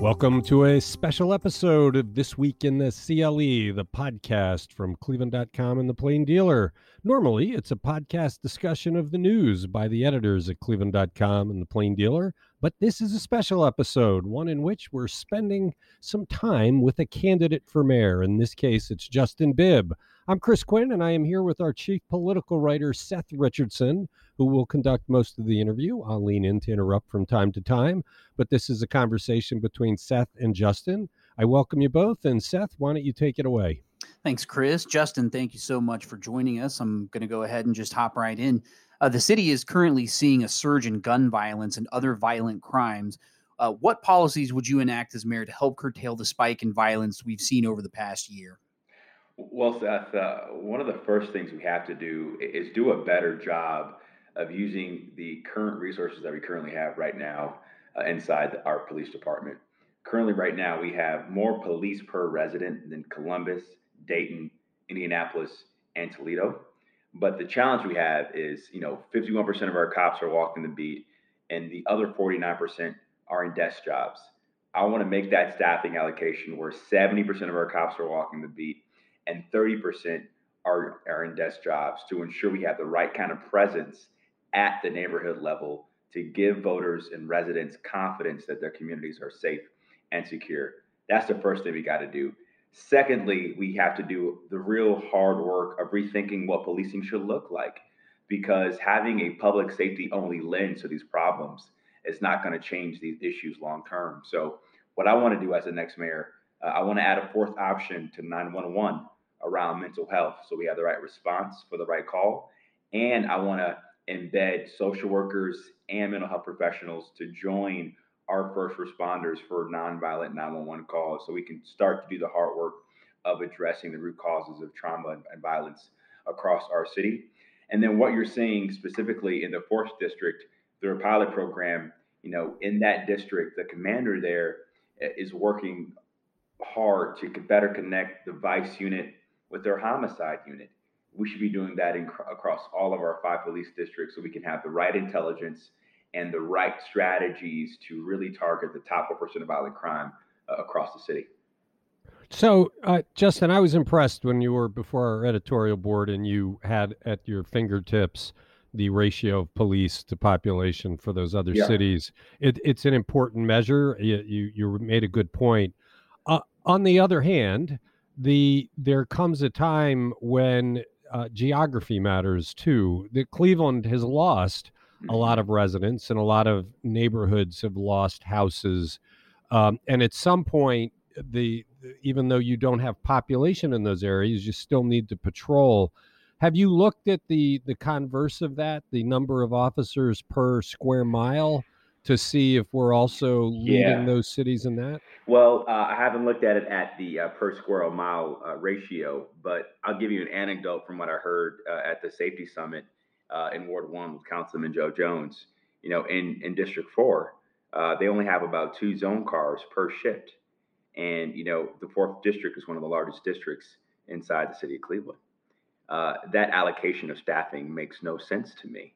Welcome to a special episode of This Week in the CLE, the podcast from Cleveland.com and the Plain Dealer. Normally, it's a podcast discussion of the news by the editors at Cleveland.com and the Plain Dealer, but this is a special episode, one in which we're spending some time with a candidate for mayor. In this case, it's Justin Bibb. I'm Chris Quinn, and I am here with our chief political writer, Seth Richardson, who will conduct most of the interview. I'll lean in to interrupt from time to time, but this is a conversation between Seth and Justin. I welcome you both. And Seth, why don't you take it away? Thanks, Chris. Justin, thank you so much for joining us. I'm going to go ahead and just hop right in. Uh, the city is currently seeing a surge in gun violence and other violent crimes. Uh, what policies would you enact as mayor to help curtail the spike in violence we've seen over the past year? Well, Seth, uh, one of the first things we have to do is do a better job of using the current resources that we currently have right now uh, inside our police department. Currently, right now, we have more police per resident than Columbus, Dayton, Indianapolis, and Toledo. But the challenge we have is, you know, 51% of our cops are walking the beat, and the other 49% are in desk jobs. I want to make that staffing allocation where 70% of our cops are walking the beat and 30% are, are in desk jobs to ensure we have the right kind of presence at the neighborhood level to give voters and residents confidence that their communities are safe and secure. That's the first thing we got to do. Secondly, we have to do the real hard work of rethinking what policing should look like because having a public safety only lens to these problems is not going to change these issues long term. So, what I want to do as the next mayor, uh, I want to add a fourth option to 911 around mental health so we have the right response for the right call. And I want to embed social workers and mental health professionals to join our first responders for nonviolent 911 calls so we can start to do the hard work of addressing the root causes of trauma and, and violence across our city. And then what you're seeing specifically in the fourth district through a pilot program, you know, in that district, the commander there eh, working hard to better connect the vice unit with their homicide unit we should be doing that in, across all of our five police districts so we can have the right intelligence and the right strategies to really target the top 1% of violent crime uh, across the city. So, uh, Justin, I was impressed when you were before our editorial board and you had at your fingertips the ratio of police to population for those other yeah. cities. It, it's an important measure. You, you, you made a good point. Uh, on the other hand, the there comes a time when uh, geography matters too. That Cleveland has lost a lot mm-hmm. of residents and a lot of neighborhoods have lost houses. Um, and at some point, the even though you don't have population in those areas, you still need to patrol. Have you looked at the the converse of that, the number of officers per square mile? To see if we're also leading yeah. those cities in that? Well, uh, I haven't looked at it at the uh, per square mile uh, ratio, but I'll give you an anecdote from what I heard uh, at the safety summit uh, in Ward One with Councilman Joe Jones. You know, in in District Four, uh, they only have about two zone cars per shift, and you know, the fourth district is one of the largest districts inside the city of Cleveland. that allocation of staffing makes no sense to me.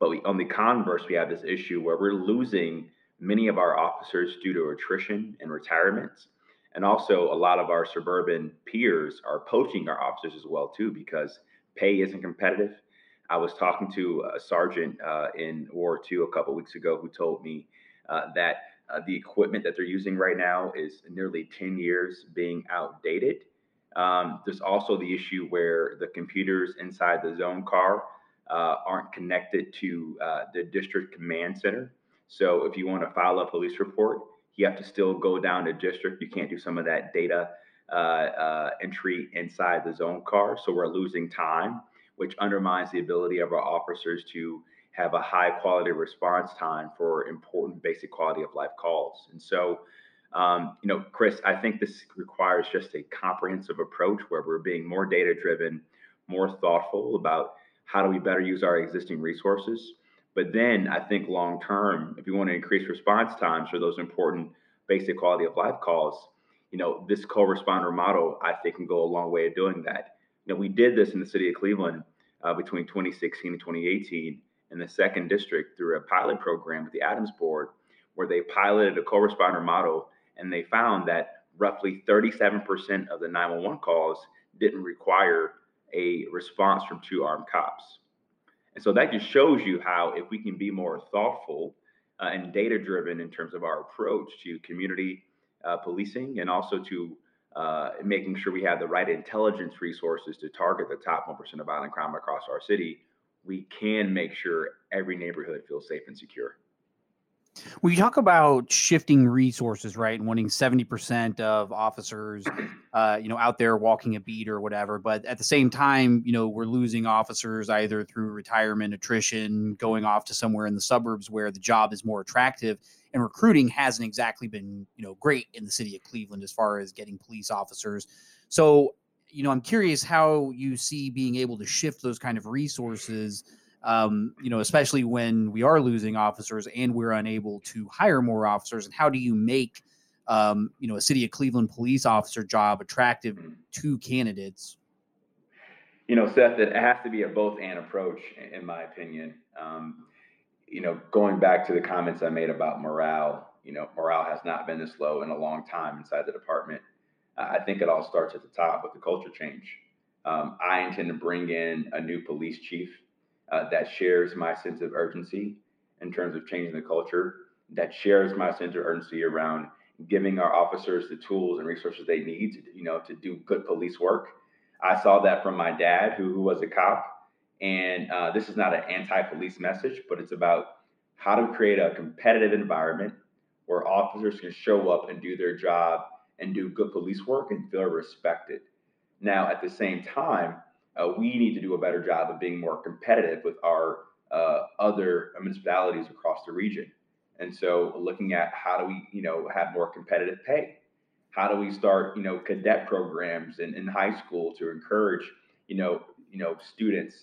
But we, on the converse, we have this issue where we're losing many of our officers due to attrition and retirements. And also, a lot of our suburban peers are poaching our officers as well too because pay isn't competitive. I was talking to a sergeant uh, in Ward Two a couple weeks ago who told me uh, that uh, the equipment that they're using right now is nearly 10 years being outdated. Um, there's also the issue where the computers inside the zone car uh, aren't connected to uh, the district command center. So if you want to file a police report, you have to still go down to district. You can't do some of that data uh, uh, entry inside the zone car. So we're losing time, which undermines the ability of our officers to have a high quality response time for important basic quality of life calls. And so, um, you know, Chris, I think this requires just a comprehensive approach where we're being more data driven, more thoughtful about how do we better use our existing resources? But then I think long term, if you want to increase response times for those important basic quality of life calls, you know, this co-responder model I think can go a long way of doing that. You know, we did this in the city of Cleveland uh, between 2016 and 2018 in the second district through a pilot program with the ADAMHS Board, where they piloted a co-responder model and they found that roughly 37% of the 911 calls didn't require a response from two armed cops. And so that just shows you how, if we can be more thoughtful uh, and data driven in terms of our approach to community uh, policing and also to uh, making sure we have the right intelligence resources to target the top 1% of violent crime across our city, we can make sure every neighborhood feels safe and secure. When you talk about shifting resources, right, and wanting seventy percent of officers, uh, you know, out there walking a beat or whatever, but at the same time, you know, we're losing officers either through retirement, attrition, going off to somewhere in the suburbs where the job is more attractive, and recruiting hasn't exactly been, you know, great in the city of Cleveland as far as getting police officers. So, you know, I'm curious how you see being able to shift those kind of resources um, you know, especially when we are losing officers and we're unable to hire more officers? And how do you make, um, you know, a city of Cleveland police officer job attractive to candidates? You know, Seth, it has to be a both and approach, in my opinion. Um, you know, going back to the comments I made about morale, you know, morale has not been this low in a long time inside the department. I think it all starts at the top with the culture change. Um, I intend to bring in a new police chief uh, that shares my sense of urgency in terms of changing the culture, that shares my sense of urgency around giving our officers the tools and resources they need to, you know, to do good police work. I saw that from my dad, who, who was a cop. And uh, this is not an anti-police message, but it's about how to create a competitive environment where officers can show up and do their job and do good police work and feel respected. Now, at the same time, uh, we need to do a better job of being more competitive with our uh, other municipalities across the region. And so, looking at how do we, you know, have more competitive pay? How do we start, you know, cadet programs in, in high school to encourage, you know, you know, students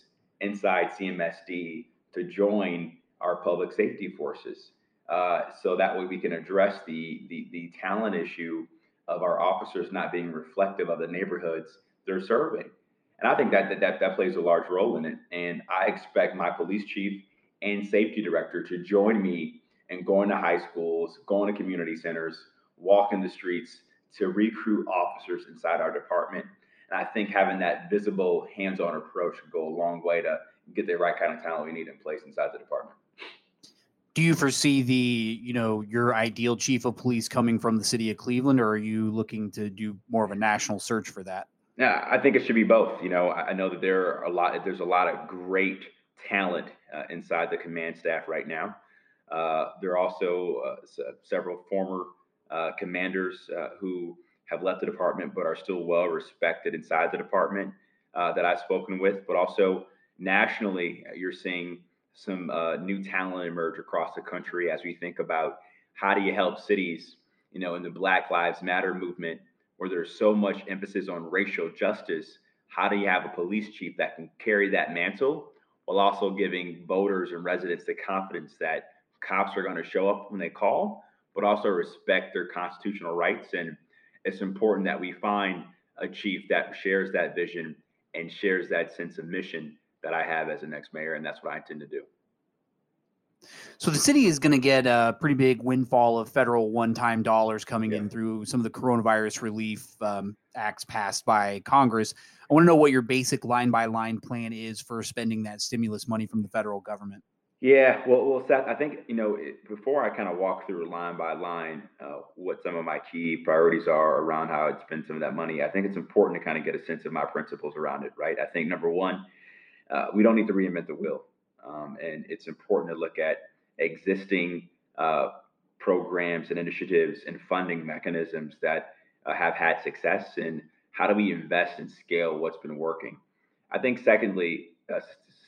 inside CMSD to join our public safety forces, uh, so that way we can address the, the the talent issue of our officers not being reflective of the neighborhoods they're serving. And I think that, that that plays a large role in it. And I expect my police chief and safety director to join me in going to high schools, going to community centers, walking the streets to recruit officers inside our department. And I think having that visible, hands-on approach would go a long way to get the right kind of talent we need in place inside the department. Do you foresee the, you know, your ideal chief of police coming from the city of Cleveland, or are you looking to do more of a national search for that? Yeah, I think it should be both. You know, I know that there are a lot. There's a lot of great talent uh, inside the command staff right now. Uh, there are also uh, several former uh, commanders uh, who have left the department but are still well respected inside the department uh, that I've spoken with. But also nationally, you're seeing some new talent emerge across the country as we think about how do you help cities, you know, in the Black Lives Matter movement where there's so much emphasis on racial justice, how do you have a police chief that can carry that mantle while also giving voters and residents the confidence that cops are going to show up when they call, but also respect their constitutional rights? And it's important that we find a chief that shares that vision and shares that sense of mission that I have as the next mayor, and that's what I intend to do. So the city is going to get a pretty big windfall of federal one-time dollars coming yeah. in through some of the coronavirus relief um, acts passed by Congress. I want to know what your basic line-by-line plan is for spending that stimulus money from the federal government. Yeah, well, well, Seth, I think you know it, before I kind of walk through line by line uh, what some of my key priorities are around how I'd spend some of that money. I think it's important to kind of get a sense of my principles around it, right? I think number one, uh, we don't need to reinvent the wheel. Um, and it's important to look at existing uh, programs and initiatives and funding mechanisms that uh, have had success and how do we invest and scale what's been working. I think, secondly, uh,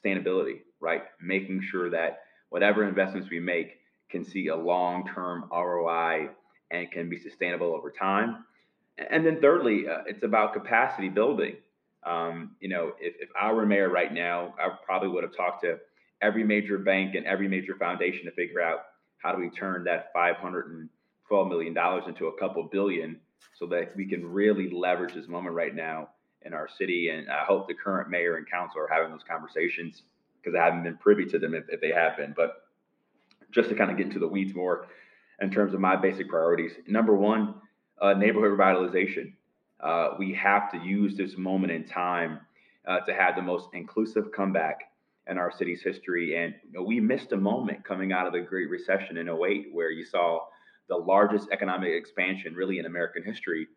sustainability, right? Making sure that whatever investments we make can see a long term ROI and can be sustainable over time. And then, thirdly, uh, it's about capacity building. Um, you know, if, if I were mayor right now, I probably would have talked to every major bank and every major foundation to figure out how do we turn that 512 million dollars into a couple billion so that we can really leverage this moment right now in our city. And I hope the current mayor and council are having those conversations because I haven't been privy to them if, if they have been. But just to kind of get into the weeds more, in terms of my basic priorities. Number one, uh, neighborhood revitalization. Uh, we have to use this moment in time uh, to have the most inclusive comeback in our city's history. And you know, we missed a moment coming out of the Great Recession in 08 where you saw the largest economic expansion really in American history.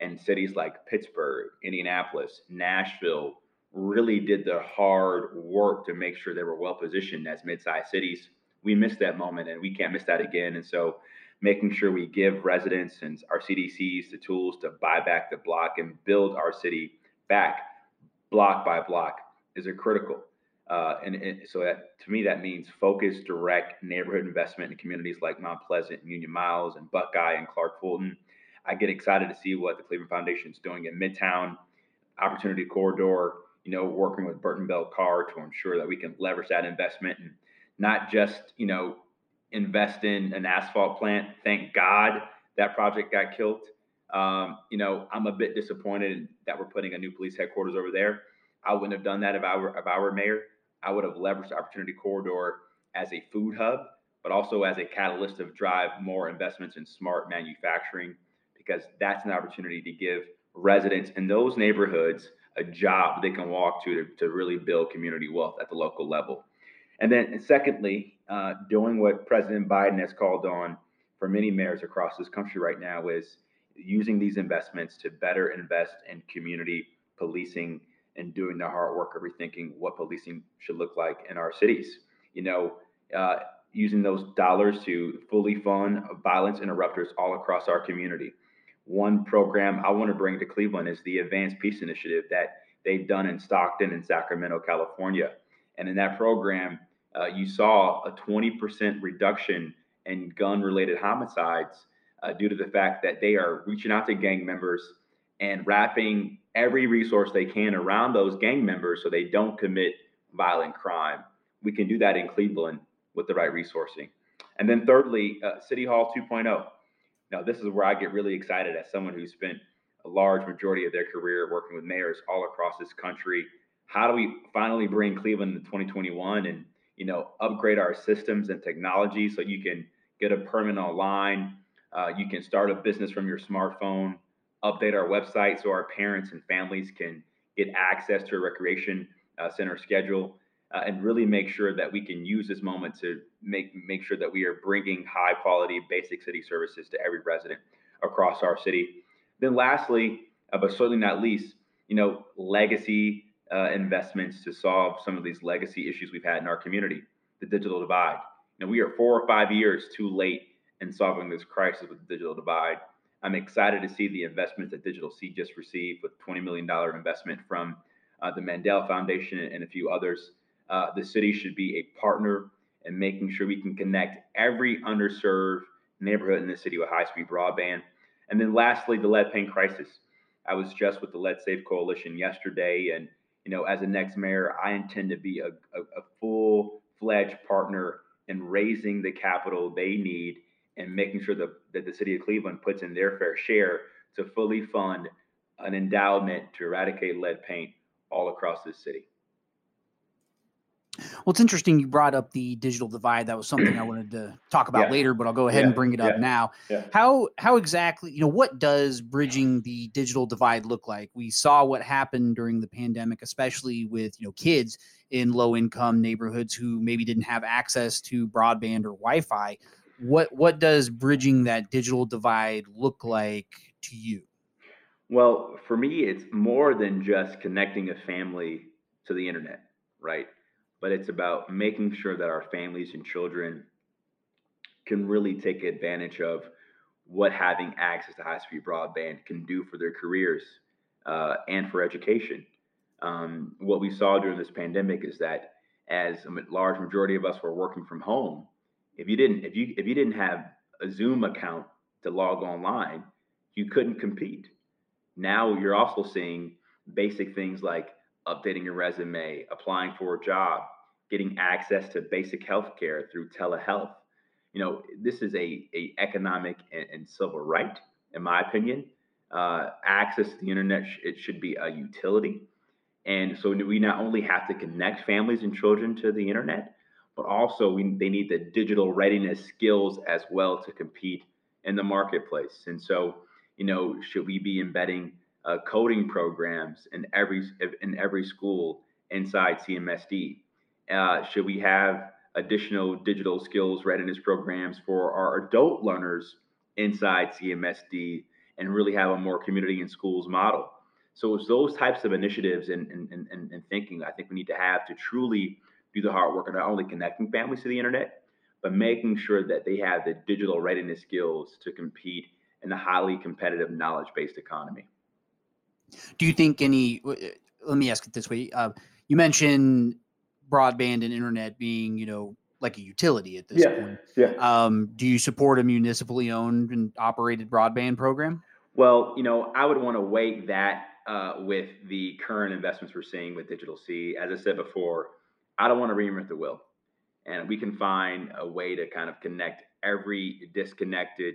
And cities like Pittsburgh, Indianapolis, Nashville really did the hard work to make sure they were well positioned as mid-sized cities. We missed that moment and we can't miss that again. And so making sure we give residents and our CDCs the tools to buy back the block and build our city back block by block is a critical. Uh, and, and, so that to me that means focused, direct neighborhood investment in communities like Mount Pleasant, Union Miles, and Buckeye and Clark Fulton. I get excited to see what the Cleveland Foundation is doing in Midtown, Opportunity Corridor. You know, working with Burton Bell Carr to ensure that we can leverage that investment and not just you know invest in an asphalt plant. Thank God that project got killed. Um, you know, I'm a bit disappointed that we're putting a new police headquarters over there. I wouldn't have done that if I were if I were mayor. I would have leveraged the Opportunity Corridor as a food hub, but also as a catalyst to drive more investments in smart manufacturing, because that's an opportunity to give residents in those neighborhoods a job they can walk to to, to really build community wealth at the local level. And then, secondly, uh, doing what President Biden has called on for many mayors across this country right now is using these investments to better invest in community policing and doing the hard work of rethinking what policing should look like in our cities. You know, uh, using those dollars to fully fund violence interrupters all across our community. One program I want to bring to Cleveland is the Advance Peace Initiative that they've done in Stockton and Sacramento, California. And in that program, uh, you saw a 20% reduction in gun related homicides uh, due to the fact that they are reaching out to gang members and wrapping every resource they can around those gang members so they don't commit violent crime. We can do that in Cleveland with the right resourcing. And then, thirdly, uh, City Hall 2.0. Now, this is where I get really excited as someone who spent a large majority of their career working with mayors all across this country. How do we finally bring Cleveland to 2021 and you know, upgrade our systems and technology so you can get a permit online. Uh, you can start a business from your smartphone, update our website so our parents and families can get access to a recreation uh, center schedule, uh, and really make sure that we can use this moment to make make sure that we are bringing high quality basic city services to every resident across our city. Then, lastly, uh, but certainly not least, you know, legacy uh, investments to solve some of these legacy issues we've had in our community, the digital divide. Now, we are four or five years too late in solving this crisis with the digital divide. I'm excited to see the investments that DigitalC just received with $20 million investment from uh, the Mandel Foundation and a few others. Uh, the city should be a partner in making sure we can connect every underserved neighborhood in the city with high speed broadband. And then lastly, the lead paint crisis. I was just with the Lead Safe Coalition yesterday, and you know, as a next mayor, I intend to be a, a, a full fledged partner in raising the capital they need and making sure that, that the city of Cleveland puts in their fair share to fully fund an endowment to eradicate lead paint all across this city. Well, it's interesting you brought up the digital divide. That was something I wanted to talk about yeah. later, but I'll go ahead yeah. and bring it up yeah. now. How how exactly, you know, what does bridging the digital divide look like? We saw what happened during the pandemic, especially with, you know, kids in low income neighborhoods who maybe didn't have access to broadband or Wi-Fi. What what does bridging that digital divide look like to you? Well, for me, it's more than just connecting a family to the internet, right? but it's about making sure that our families and children can really take advantage of what having access to high speed broadband can do for their careers uh, and for education. Um, what we saw during this pandemic is that as a large majority of us were working from home, if you didn't if you if you didn't have a Zoom account to log online, you couldn't compete. Now you're also seeing basic things like updating your resume, applying for a job, getting access to basic health care through telehealth. You know, this is a, a economic and, and civil right, in my opinion. Uh, access to the internet, sh- it should be a utility. And so we not only have to connect families and children to the internet, but also we, they need the digital readiness skills as well to compete in the marketplace. And so, you know, should we be embedding uh, coding programs in every in every school inside CMSD? Uh, should we have additional digital skills readiness programs for our adult learners inside CMSD and really have a more community and schools model? So it's those types of initiatives and, and, and, and thinking I think we need to have to truly do the hard work of not only connecting families to the internet, but making sure that they have the digital readiness skills to compete in a highly competitive knowledge-based economy. Do you think any? Uh, let me ask it this way: uh, You mentioned broadband and internet being, you know, like a utility at this yeah, point. Yeah. Um, do you support a municipally owned and operated broadband program? Well, you know, I would want to weight that uh, with the current investments we're seeing with DigitalC. As I said before, I don't want to reinvent the wheel. And we can find a way to kind of connect every disconnected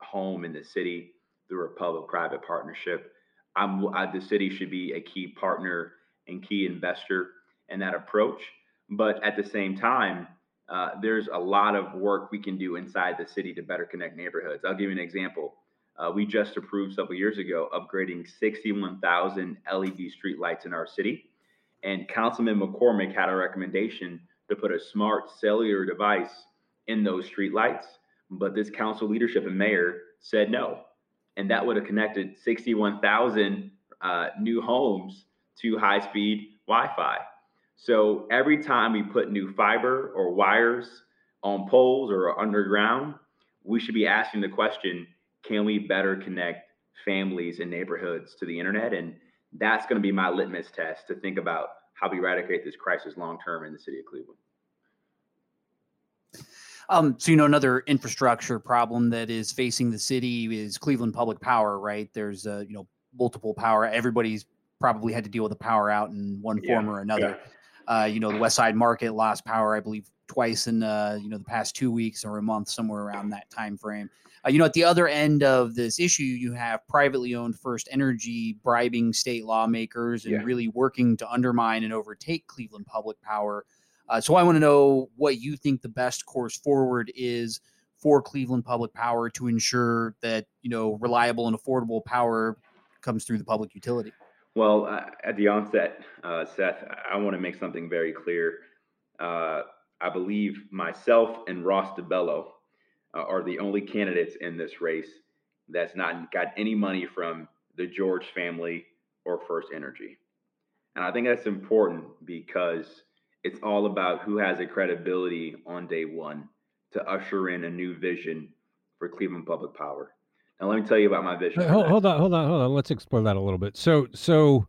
home in the city through a public private partnership. I'm, I, the city should be a key partner and key investor in that approach. But at the same time, uh, there's a lot of work we can do inside the city to better connect neighborhoods. I'll give you an example. Uh, we just approved several years ago upgrading 61,000 LED streetlights in our city. And Councilman McCormack had a recommendation to put a smart cellular device in those streetlights. But this council leadership and mayor said no. And that would have connected 61,000 uh, new homes to high speed Wi Fi. So every time we put new fiber or wires on poles or underground, we should be asking the question can we better connect families and neighborhoods to the internet? And that's going to be my litmus test to think about how we eradicate this crisis long term in the city of Cleveland. Um, so you know another infrastructure problem that is facing the city is Cleveland Public Power, right? There's uh, you know multiple power. Everybody's probably had to deal with a power out in one form yeah, or another. Yeah. Uh, you know the West Side Market lost power, I believe, twice in uh, you know the past two weeks or a month, somewhere around that time frame. Uh, you know, at the other end of this issue, you have privately owned First Energy bribing state lawmakers and yeah. really working to undermine and overtake Cleveland Public Power. Uh, so I want to know what you think the best course forward is for Cleveland Public Power to ensure that you know reliable and affordable power comes through the public utility. Well, uh, at the onset, uh, Seth, I want to make something very clear. Uh, I believe myself and Ross DiBello, uh, are the only candidates in this race that's not got any money from the George family or First Energy. And I think that's important because it's all about who has a credibility on day one to usher in a new vision for Cleveland Public Power. Now, let me tell you about my vision. Hold, hold, on, hold on, hold on. Let's explore that a little bit. So, so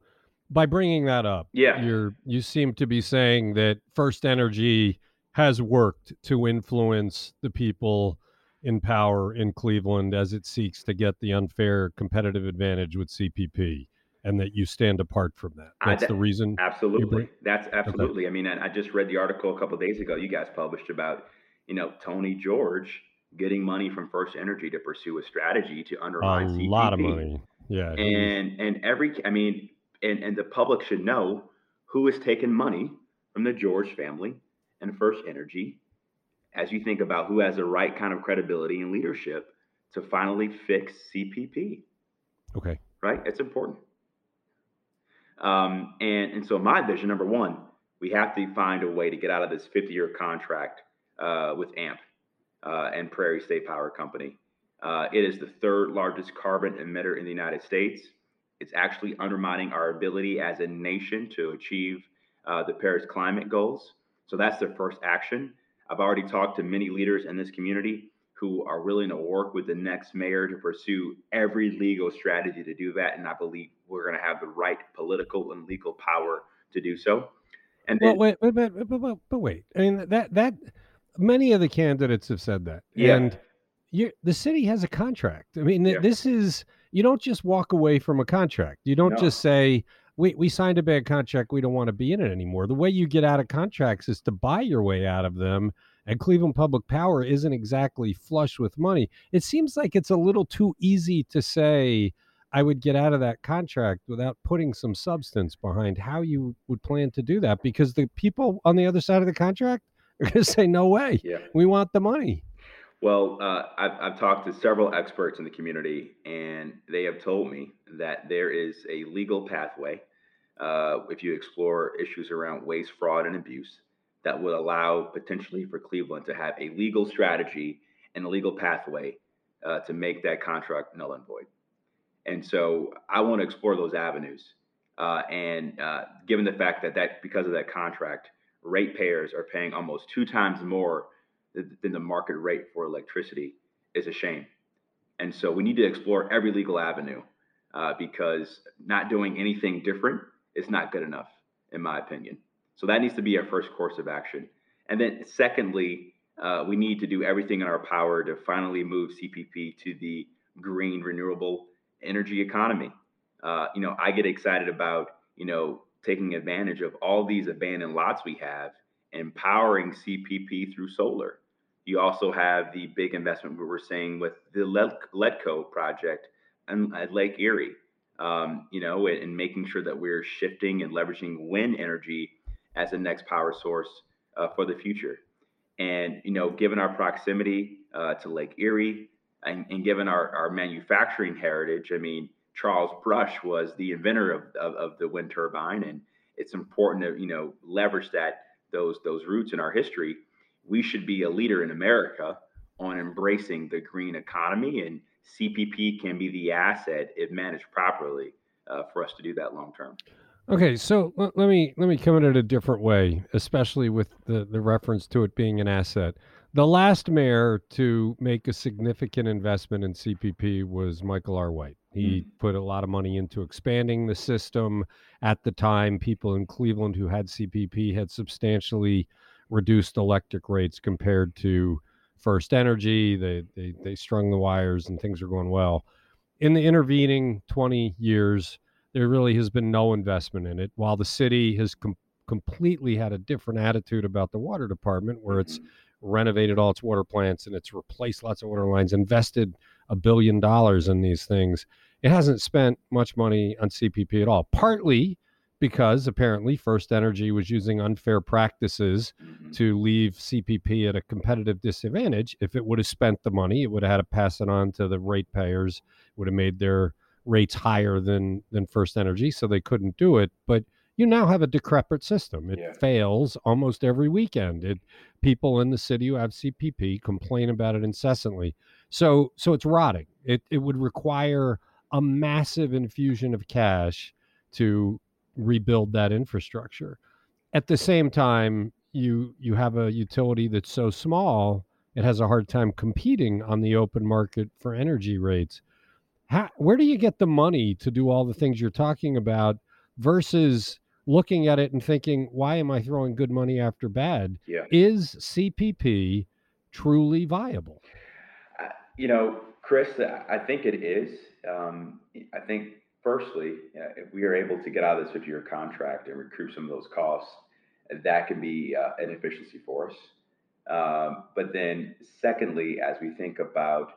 by bringing that up, yeah, you're you seem to be saying that First Energy has worked to influence the people in power in Cleveland as it seeks to get the unfair competitive advantage with CPP and that you stand apart from that. That's the reason. Absolutely. That's absolutely. Okay. I mean, I, I, just read the article a couple days ago you guys published about, you know, Tony George getting money from First Energy to pursue a strategy to undermine a CPP. lot of money. Yeah. And and every I mean, and and the public should know who is taking money from the George family and First Energy as you think about who has the right kind of credibility and leadership to finally fix CPP. Okay. Right? It's important. Um, and, and so, my vision number one, we have to find a way to get out of this 50 year contract uh, with AMP uh, and Prairie State Power Company. Uh, it is the third largest carbon emitter in the United States. It's actually undermining our ability as a nation to achieve uh, the Paris climate goals. So, that's the first action. I've already talked to many leaders in this community who are willing to work with the next mayor to pursue every legal strategy to do that. And I believe we're going to have the right political and legal power to do so. And then, well, wait, wait, but, but, but, wait. I mean, that, that, many of the candidates have said that. Yeah. And you, the city has a contract. I mean, yeah. this is, you don't just walk away from a contract. You don't no. just say, we, we signed a bad contract. We don't want to be in it anymore. The way you get out of contracts is to buy your way out of them. And Cleveland Public Power isn't exactly flush with money. It seems like it's a little too easy to say, I would get out of that contract without putting some substance behind how you would plan to do that because the people on the other side of the contract, They're going to say, "No way, Yeah. we want the money." Well, uh, I've, I've talked to several experts in the community, and they have told me that there is a legal pathway uh, if you explore issues around waste, fraud, and abuse that would allow potentially for Cleveland to have a legal strategy and a legal pathway uh, to make that contract null and void. And so I want to explore those avenues. Uh, and uh, given the fact that that because of that contract, ratepayers are paying almost two times more than the market rate for electricity is a shame. And so we need to explore every legal avenue uh, because not doing anything different is not good enough, in my opinion. So that needs to be our first course of action. And then, secondly, uh, we need to do everything in our power to finally move CPP to the green, renewable energy economy. Uh, you know, I get excited about you know taking advantage of all these abandoned lots we have, empowering CPP through solar. You also have the big investment we were seeing with the LEEDCo project at Lake Erie. Um, you know, and, and, making sure that we're shifting and leveraging wind energy as the next power source uh, for the future. And you know, given our proximity uh, to Lake Erie and, and given our, our manufacturing heritage, I mean, Charles Brush was the inventor of, of, of the wind turbine, and it's important to you know leverage that those those roots in our history we should be a leader in America on embracing the green economy, and CPP can be the asset if managed properly uh, for us to do that long term. Okay, so let, let me let me come at it a different way, especially with the the reference to it being an asset. The last mayor to make a significant investment in CPP was Michael R. White. He mm. put a lot of money into expanding the system. At the time, people in Cleveland who had CPP had substantially reduced electric rates compared to First Energy. They, they, they strung the wires and things are going well. In the intervening 20 years, there really has been no investment in it. While the city has com- completely had a different attitude about the water department, where it's mm-hmm. renovated all its water plants and it's replaced lots of water lines, invested a billion dollars in these things. It hasn't spent much money on CPP at all. Partly because apparently First Energy was using unfair practices mm-hmm. to leave CPP at a competitive disadvantage. If it would have spent the money, it would have had to pass it on to the ratepayers, would have made their rates higher than than First Energy, so they couldn't do it. But you now have a decrepit system. It yeah. fails almost every weekend. It people in the city who have CPP complain about it incessantly. So so it's rotting. It it would require a massive infusion of cash to rebuild that infrastructure. At the same time, you you have a utility that's so small it has a hard time competing on the open market for energy rates. How, where do you get the money to do all the things you're talking about versus looking at it and thinking, why am I throwing good money after bad? Yeah. Is CPP truly viable? Uh, you know, Chris, I think it is. Um, I think firstly, uh, if we are able to get out of this 50 year contract and recoup some of those costs, that can be uh, an efficiency for us. Um, but then, secondly, as we think about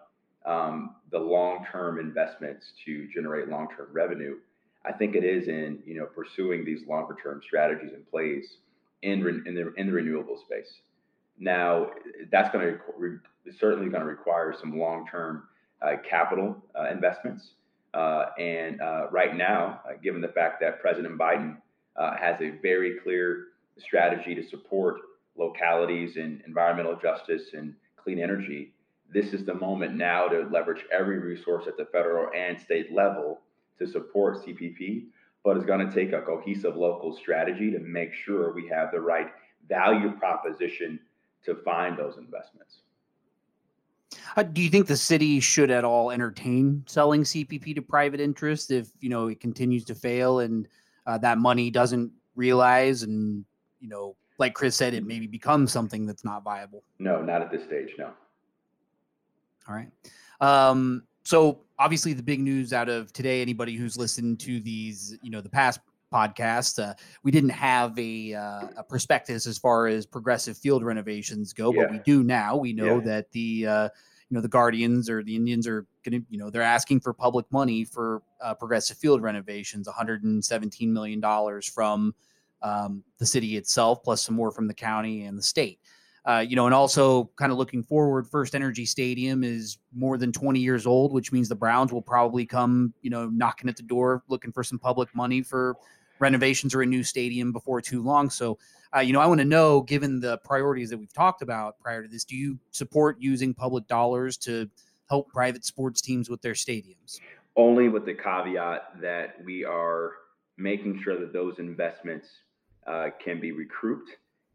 um, the long term investments to generate long term revenue, I think it is in you know pursuing these longer term strategies and plays in, re- in the in the renewable space. Now, that's going to re- certainly going to require some long term uh, capital uh, investments. Uh, and uh, right now, uh, given the fact that President Biden uh, has a very clear strategy to support localities in environmental justice and clean energy, this is the moment now to leverage every resource at the federal and state level to support CPP. But it's going to take a cohesive local strategy to make sure we have the right value proposition to find those investments. Uh, do you think the city should at all entertain selling CPP to private interest if you know it continues to fail and uh, that money doesn't realize and you know, like Chris said, it maybe becomes something that's not viable? No, not at this stage. No. All right. Um, so obviously, the big news out of today. Anybody who's listened to these, you know, the past podcast. Uh, we didn't have a, uh, a, prospectus as far as progressive field renovations go, yeah. but we do now. We know yeah. that the uh, you know the Guardians or the Indians are going to you know they're asking for public money for uh, progressive field renovations, 117 million dollars from um, the city itself, plus some more from the county and the state. Uh, you know, and also kind of looking forward, First Energy Stadium is more than 20 years old, which means the Browns will probably come, you know, knocking at the door looking for some public money for renovations or a new stadium before too long. So, uh, you know, I want to know, given the priorities that we've talked about prior to this, do you support using public dollars to help private sports teams with their stadiums? Only with the caveat that we are making sure that those investments uh, can be recouped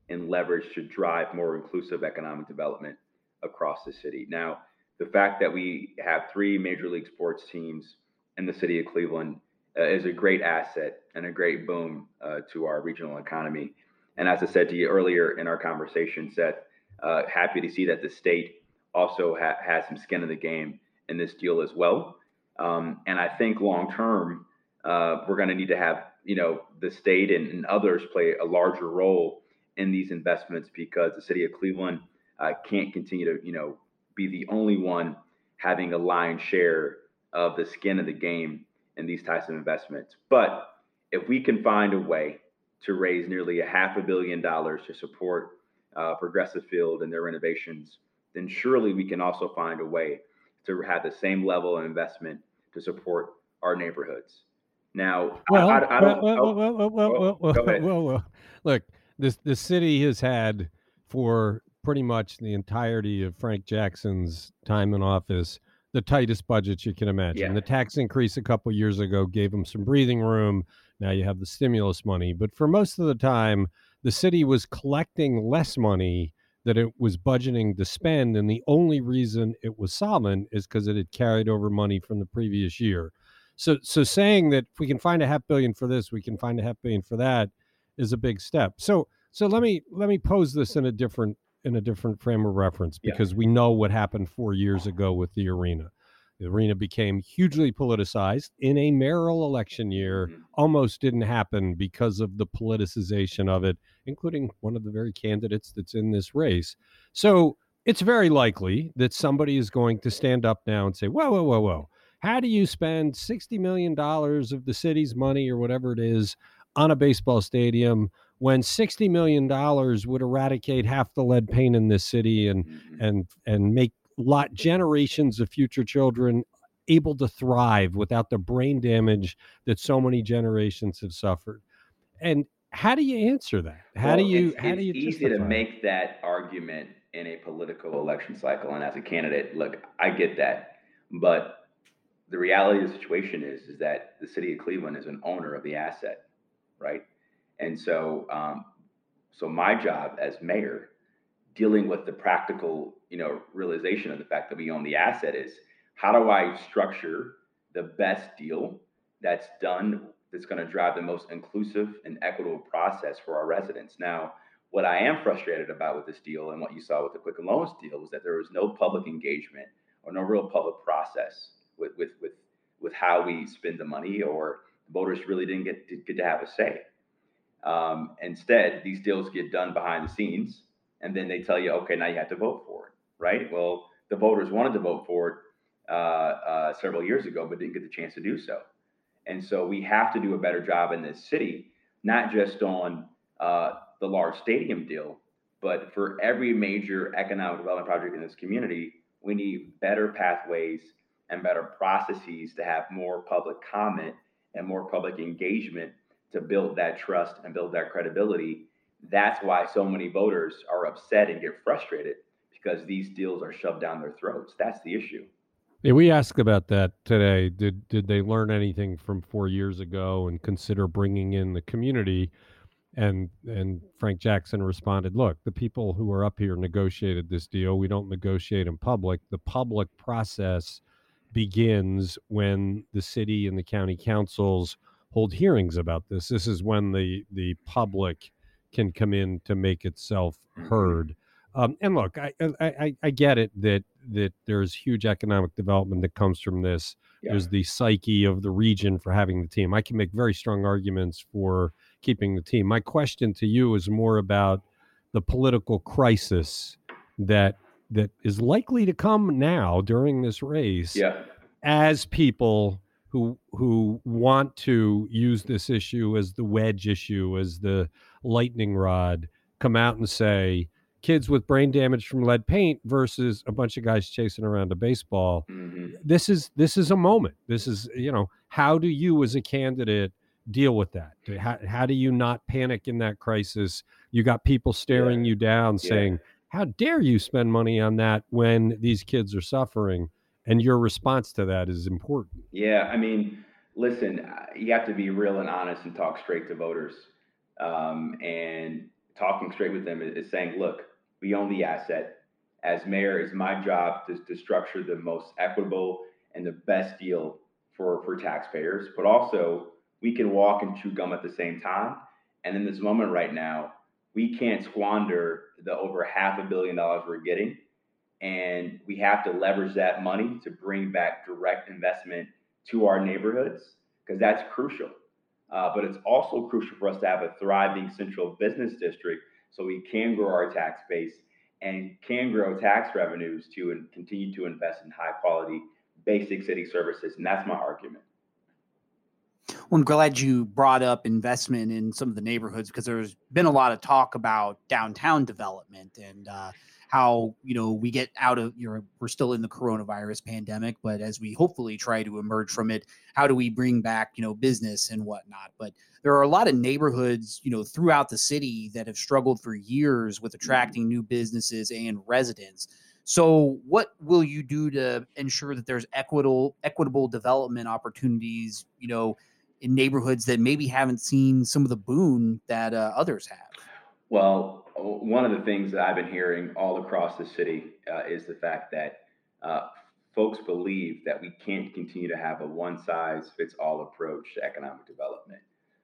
and leveraged to drive more inclusive economic development across the city. Now, the fact that we have three major league sports teams in the city of Cleveland uh, is a great asset and a great boom uh, to our regional economy. And as I said to you earlier in our conversation, Seth, uh, happy to see that the state also ha- has some skin in the game in this deal as well. Um, and I think long term, uh, we're going to need to have you know the state and, and, others play a larger role in these investments because the city of Cleveland uh, can't continue to you know be the only one having a lion's share of the skin of the game in these types of investments. But if we can find a way to raise nearly a half a billion dollars to support uh, Progressive Field and their renovations, then surely we can also find a way to have the same level of investment to support our neighborhoods. Now, well, I, I, don't. Well, well, well, well, well, well, well, look, this the city has had for pretty much the entirety of Frank Jackson's time in office the tightest budgets you can imagine. Yeah. The tax increase a couple years ago gave them some breathing room. Now you have the stimulus money, but for most of the time, the city was collecting less money that it was budgeting to spend, and the only reason it was solvent is because it had carried over money from the previous year. So, so saying that if we can find a half billion for this, we can find a half billion for that, is a big step. So, so let me let me pose this in a different in a different frame of reference because yeah. we know what happened four years ago with the arena. The arena became hugely politicized in a mayoral election year. Mm-hmm. Almost didn't happen because of the politicization of it, including one of the very candidates that's in this race. So it's very likely that somebody is going to stand up now and say, whoa, whoa, whoa, whoa. How do you spend $60 million of the city's money or whatever it is on a baseball stadium when 60 million dollars would eradicate half the lead paint in this city and mm-hmm. and and make lot generations of future children able to thrive without the brain damage that so many generations have suffered. And how do you answer that? How well, do you it's, how do you easy to make that argument in a political election cycle and as a candidate look i get that but the reality of the situation is is that the city of cleveland is an owner of the asset right? And so, um, so my job as mayor, dealing with the practical, you know, realization of the fact that we own the asset is how do I structure the best deal that's done that's going to drive the most inclusive and equitable process for our residents. Now, what I am frustrated about with this deal and what you saw with the Quicken Loans deal was that there was no public engagement or no real public process with with with, with how we spend the money or voters really didn't get, get to have a say. Um, instead, these deals get done behind the scenes, and then they tell you, okay, now you have to vote for it, right? Well, the voters wanted to vote for it uh, uh, several years ago, but didn't get the chance to do so. And so we have to do a better job in this city, not just on uh, the large stadium deal, but for every major economic development project in this community, we need better pathways and better processes to have more public comment and more public engagement to build that trust and build that credibility. That's why so many voters are upset and get frustrated because these deals are shoved down their throats. That's the issue. Yeah, we asked about that today. Did did they learn anything from four years ago and consider bringing in the community? And and Frank Jackson responded, "Look, the people who are up here negotiated this deal. We don't negotiate in public. The public process begins when the city and the county councils hold hearings about this. This is when the the public can come in to make itself heard. Um, and look, I, I I get it that that there's huge economic development that comes from this. Yeah. There's the psyche of the region for having the team. I can make very strong arguments for keeping the team. My question to you is more about the political crisis that that is likely to come now during this race yeah. as people who who want to use this issue as the wedge issue, as the lightning rod, come out and say, kids with brain damage from lead paint versus a bunch of guys chasing around a baseball. Mm-hmm. This is this is a moment. This is you know how do you as a candidate deal with that? How, how do you not panic in that crisis? You got people staring yeah. you down saying, yeah. "How dare you spend money on that when these kids are suffering?" And your response to that is important. Yeah, I mean, listen, you have to be real and honest and talk straight to voters. Um, and talking straight with them is saying, "Look, we own the asset. As mayor, it's my job to, to structure the most equitable and the best deal for, for taxpayers, but also we can walk and chew gum at the same time. And in this moment right now, we can't squander the over half a billion dollars we're getting. And we have to leverage that money to bring back direct investment to our neighborhoods because that's crucial. Uh, but it's also crucial for us to have a thriving central business district so we can grow our tax base and can grow tax revenues to and continue to invest in high quality basic city services. And that's my argument. Well, I'm glad you brought up investment in some of the neighborhoods because there's been a lot of talk about downtown development and uh, how you know we get out of you know we're still in the coronavirus pandemic but as we hopefully try to emerge from it how do we bring back you know business and whatnot? But there are a lot of neighborhoods you know throughout the city that have struggled for years with mm-hmm. attracting new businesses and residents. So what will you do to ensure that there's equitable equitable development opportunities you know in neighborhoods that maybe haven't seen some of the boon that uh, others have? Well one of the things that I've been hearing all across the city uh, is the fact that uh, folks believe that we can't continue to have a one size fits all approach to economic development.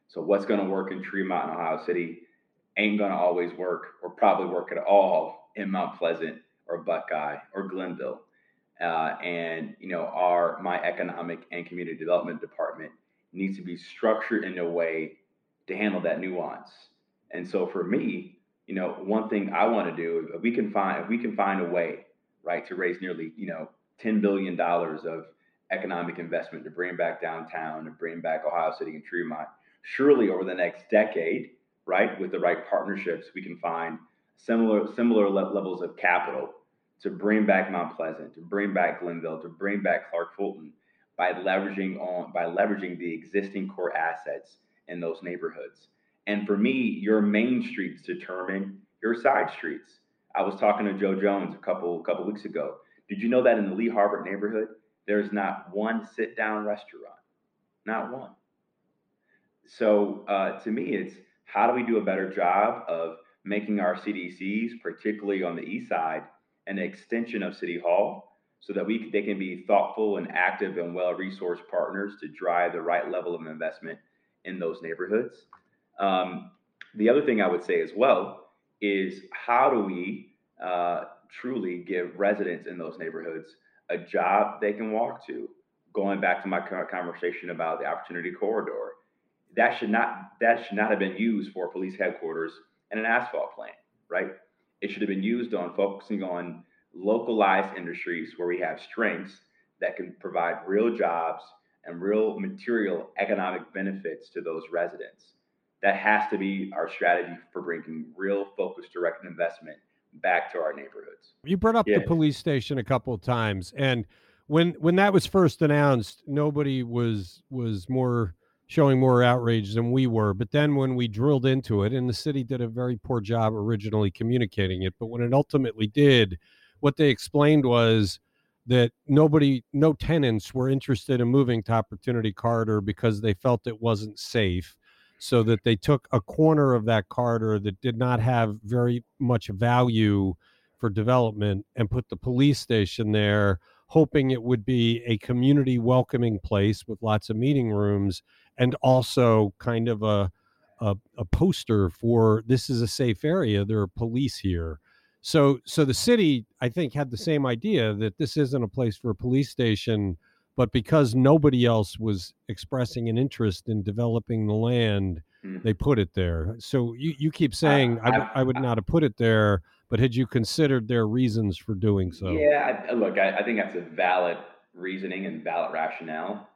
So, what's going to work in Tremont and Ohio City ain't going to always work or probably work at all in Mount Pleasant or Buckeye or Glenville. Uh, and you know, our my economic and community development department needs to be structured in a way to handle that nuance. And so, for me, you know, one thing I want to do, if we can find, if we can find a way, right, to raise nearly, you know, $10 billion of economic investment to bring back downtown and bring back Ohio City and Tremont, surely over the next decade, right, with the right partnerships, we can find similar, similar levels of capital to bring back Mount Pleasant, to bring back Glenville, to bring back Clark Fulton by leveraging on, by leveraging the existing core assets in those neighborhoods. And for me, your main streets determine your side streets. I was talking to Joe Jones a couple couple weeks ago. Did you know that in the Lee Harvard neighborhood, there's not one sit down restaurant, not one. So uh, to me, it's how do we do a better job of making our CDCs, particularly on the east side, an extension of City Hall, so that we they can be thoughtful and active and well resourced partners to drive the right level of investment in those neighborhoods. Um, the other thing I would say as well is how do we uh, truly give residents in those neighborhoods a job they can walk to? Going back to my conversation about the opportunity corridor, that should not that should not have been used for police headquarters and an asphalt plant, right? It should have been used on focusing on localized industries where we have strengths that can provide real jobs and real material economic benefits to those residents that has to be our strategy for bringing real focused direct investment back to our neighborhoods. You brought up the police station a couple of times and when when that was first announced nobody was was more showing more outrage than we were. But then when we drilled into it and the city did a very poor job originally communicating it but when it ultimately did what they explained was that nobody no tenants were interested in moving to opportunity corridor because they felt it wasn't safe so that they took a corner of that corridor that did not have very much value for development and put the police station there hoping it would be a community welcoming place with lots of meeting rooms and also kind of a, a, a poster for this is a safe area. There are police here. So so the city i think had the same idea that this isn't a place for a police station but because nobody else was expressing an interest in developing the land mm. they put it there so you, you keep saying I, I, I, would not have put it there but had you considered their reasons for doing so yeah look I, I think that's a valid reasoning and valid rationale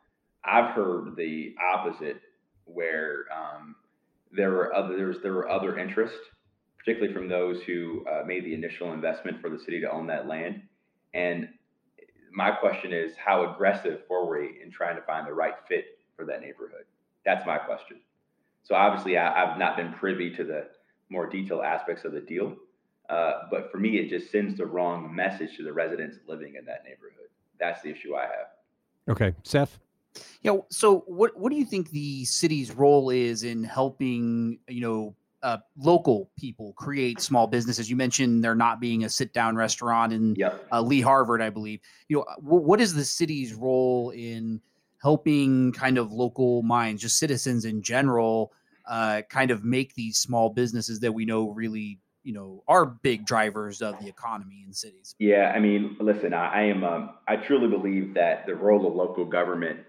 i've heard the opposite where um, there were other there, was, there were other interests particularly from those who uh, made the initial investment for the city to own that land. And my question is, how aggressive were we in trying to find the right fit for that neighborhood? That's my question. So obviously, I, have not been privy to the more detailed aspects of the deal, uh, but for me, it just sends the wrong message to the residents living in that neighborhood. That's the issue I have. Okay, Seth. Yeah. So, what what do you think the city's role is in helping you know uh, local people create small businesses? You mentioned there not being a sit down restaurant in yep. uh, Lee Harvard, I believe. You know, w- what is the city's role in helping kind of local minds, just citizens in general, uh, kind of make these small businesses that we know really you know are big drivers of the economy in cities yeah i mean listen i, I am um, i truly believe that the role of local government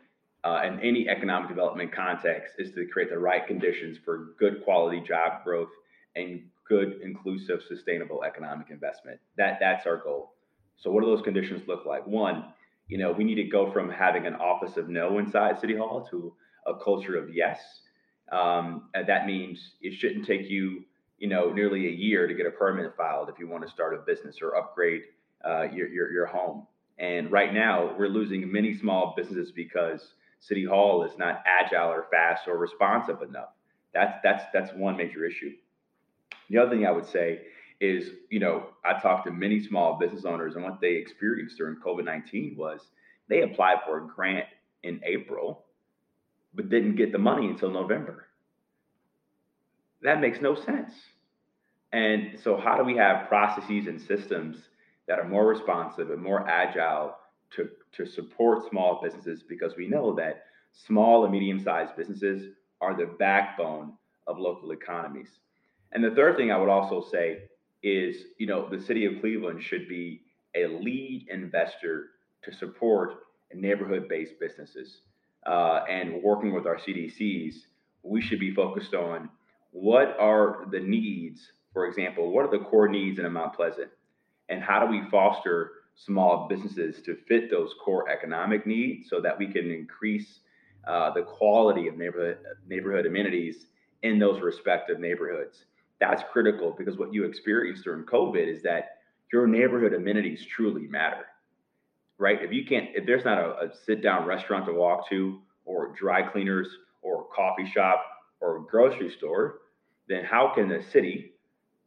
uh, in any economic development context is to create the right conditions for good quality job growth and good inclusive sustainable economic investment. That that's our goal. So what do those conditions look like? One you know we need to go from having an office of no inside city hall to a culture of yes. Um, and that means it shouldn't take you you know, nearly a year to get a permit filed if you want to start a business or upgrade uh, your, your, your home. And right now, we're losing many small businesses because City Hall is not agile or fast or responsive enough. That's that's that's one major issue. The other thing I would say is, you know, I talked to many small business owners, and what they experienced during COVID nineteen was they applied for a grant in April, but didn't get the money until November. That makes no sense. And so, how do we have processes and systems that are more responsive and more agile to, to support small businesses? Because we know that small and medium sized businesses are the backbone of local economies. And the third thing I would also say is, you know, the city of Cleveland should be a lead investor to support neighborhood based businesses. Uh, and working with our CDCs, we should be focused on what are the needs for example, what are the core needs in Mount Pleasant? And how do we foster small businesses to fit those core economic needs so that we can increase uh, the quality of neighborhood, neighborhood amenities in those respective neighborhoods? That's critical because what you experienced during COVID is that your neighborhood amenities truly matter, right? If you can't, if there's not a, a sit down restaurant to walk to, or dry cleaners, or coffee shop, or grocery store, then how can the city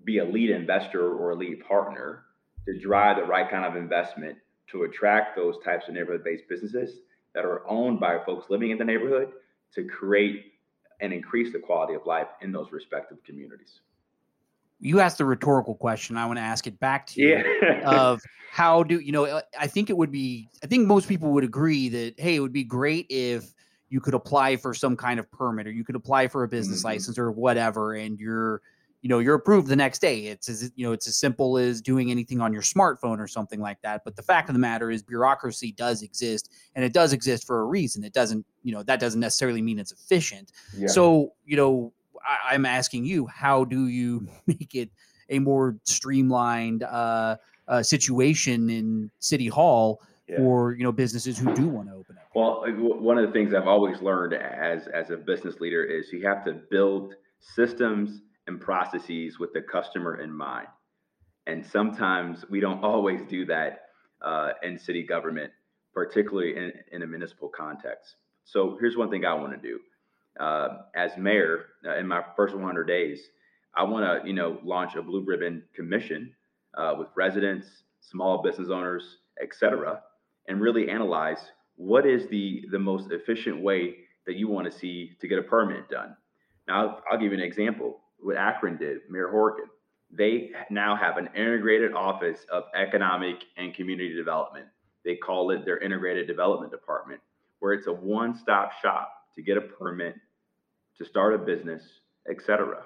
be a lead investor or a lead partner to drive the right kind of investment to attract those types of neighborhood based businesses that are owned by folks living in the neighborhood to create and increase the quality of life in those respective communities. You asked the rhetorical question. I want to ask it back to you. Yeah. of how do you know? I think it would be. I think most people would agree that hey, it would be great if you could apply for some kind of permit or you could apply for a business mm-hmm. license or whatever, and you're you know you're approved the next day. It's as you know it's as simple as doing anything on your smartphone or something like that. But the fact of the matter is bureaucracy does exist and it does exist for a reason. It doesn't you know that doesn't necessarily mean it's efficient. Yeah. so you know I, am asking you how do you make it a more streamlined uh, uh, situation in city hall yeah. for you know businesses who do want to open up? Well one of the things i've always learned as as a business leader is you have to build systems and processes with the customer in mind. And sometimes we don't always do that uh, in city government, particularly in, in a municipal context. So here's one thing I want to do. Uh, as mayor, uh, in my first 100 days, I want to, you know, launch a blue ribbon commission uh, with residents, small business owners, etc., and really analyze what is the the most efficient way that you want to see to get a permit done. Now, I'll, I'll give you an example what Akron did, Mayor Horrigan. They now have an integrated office of economic and community development. They call it their integrated development department, where it's a one-stop shop to get a permit, to start a business, etc.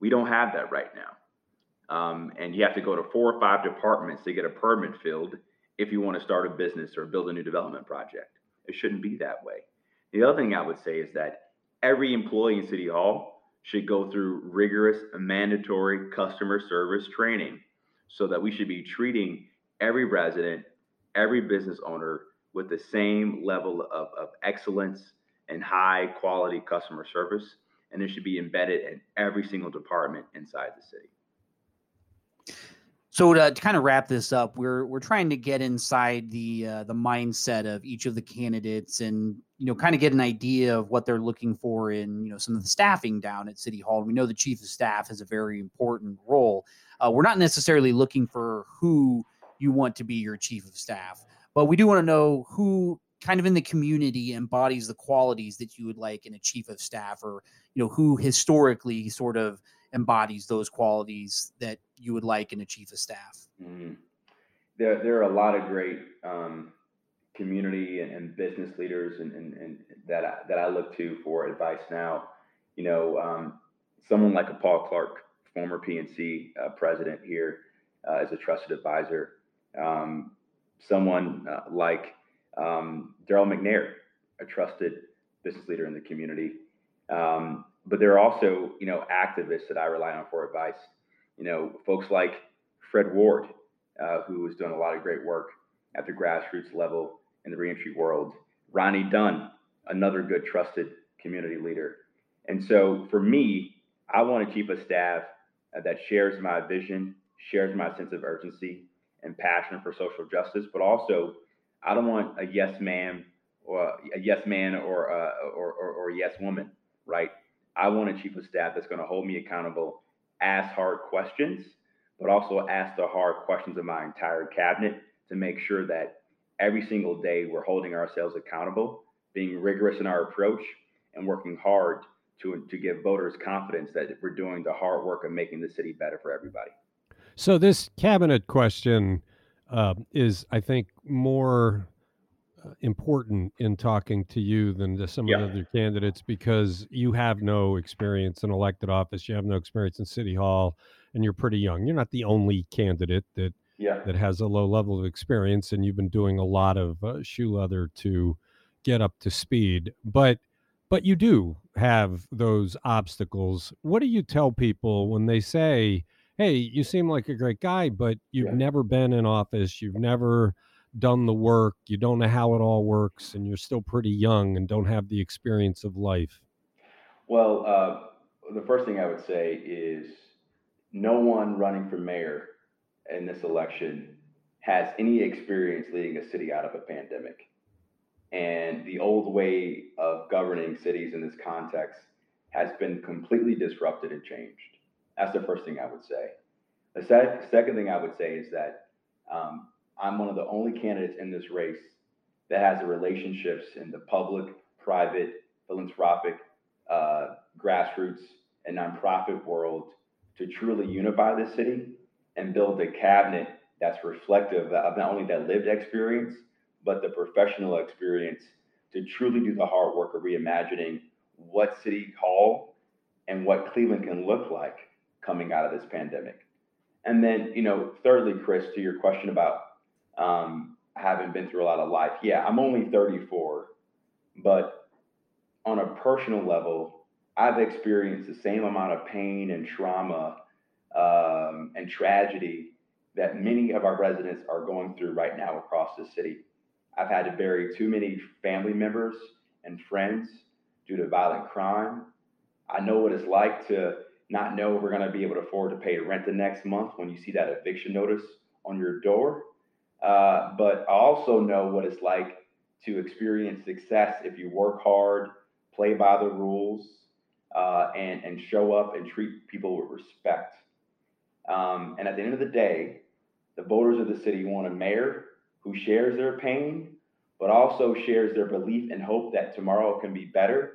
We don't have that right now. Um, and you have to go to four or five departments to get a permit filled if you want to start a business or build a new development project. It shouldn't be that way. The other thing I would say is that every employee in City Hall should go through rigorous mandatory customer service training so that we should be treating every resident, every business owner with the same level of, of excellence and high quality customer service. And it should be embedded in every single department inside the city. So to, to, kind of wrap this up, we're we're trying to get inside the uh, the mindset of each of the candidates, and you know, kind of get an idea of what they're looking for in you know some of the staffing down at City Hall. We know the chief of staff has a very important role. Uh, we're not necessarily looking for who you want to be your chief of staff, but we do want to know who kind of in the community embodies the qualities that you would like in a chief of staff, or you know, who historically sort of embodies those qualities that you would like in a chief of staff? Mm-hmm. There, there are a lot of great um, community and, and, business leaders and, and, and, that I, that I look to for advice now. You know, um, someone like a Paul Clark, former PNC uh, president here, uh, as a trusted advisor. Um, someone uh, like um, Darrell McNair, a trusted business leader in the community. Um, but there are also, you know, activists that I rely on for advice. You know, folks like Fred Ward, uh, who has done a lot of great work at the grassroots level in the reentry world. Ronnie Dunn, another good trusted community leader. And so for me, I want to keep a staff uh, that shares my vision, shares my sense of urgency and passion for social justice, but also I don't want a yes man or a yes man or, uh, or, or, or yes woman, right? I want a chief of staff that's going to hold me accountable, ask hard questions, but also ask the hard questions of my entire cabinet to make sure that every single day we're holding ourselves accountable, being rigorous in our approach, and working hard to, to give voters confidence that we're doing the hard work of making the city better for everybody. So, this cabinet question uh, is, I think, more important in talking to you than to some yeah. of the other candidates because you have no experience in elected office, you have no experience in city hall, and you're pretty young. You're not the only candidate that yeah. that has a low level of experience, and you've been doing a lot of uh, shoe leather to get up to speed. But but you do have those obstacles. What do you tell people when they say, "Hey, you seem like a great guy, but you've yeah. never been in office, you've never done the work, you don't know how it all works, and you're still pretty young and don't have the experience of life? Well, uh, the first thing I would say is no one running for mayor in this election has any experience leading a city out of a pandemic. And the old way of governing cities in this context has been completely disrupted and changed. That's the first thing I would say. The sec- second thing I would say is that um, I'm one of the only candidates in this race that has the relationships in the public, private, philanthropic, uh, grassroots, and nonprofit world to truly unify the city and build a cabinet that's reflective of not only that lived experience, but the professional experience to truly do the hard work of reimagining what City Hall and what Cleveland can look like coming out of this pandemic. And then, you know, thirdly, Chris, to your question about um, having been through a lot of life. Yeah, I'm only 34, but on a personal level, I've experienced the same amount of pain and trauma um, and tragedy that many of our residents are going through right now across the city. I've had to bury too many family members and friends due to violent crime. I know what it's like to not know if we're going to be able to afford to pay rent the next month when you see that eviction notice on your door. Uh, but I also know what it's like to experience success if you work hard, play by the rules, uh, and, and show up and treat people with respect. Um, and at the end of the day, the voters of the city want a mayor who shares their pain, but also shares their belief and hope that tomorrow can be better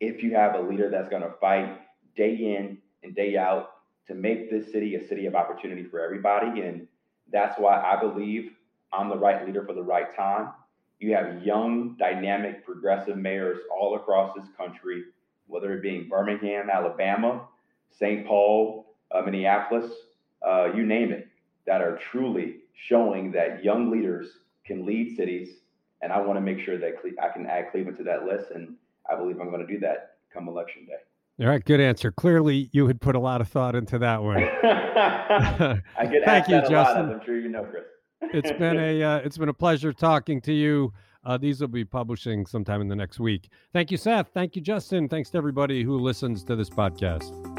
if you have a leader that's going to fight day in and day out to make this city a city of opportunity for everybody. And that's why I believe I'm the right leader for the right time. You have young, dynamic, progressive mayors all across this country, whether it being Birmingham, Alabama, St. Paul, uh, Minneapolis, uh, you name it, that are truly showing that young leaders can lead cities. And I want to make sure that Cle- I can add Cleveland to that list. And I believe I'm going to do that come election day. All right, good answer. Clearly, you had put a lot of thought into that one. I get Thank you, Justin. Lot, I'm sure you know, Chris it's been a uh, it's been a pleasure talking to you. Uh, these will be publishing sometime in the next week. Thank you, Seth. Thank you, Justin. Thanks to everybody who listens to this podcast.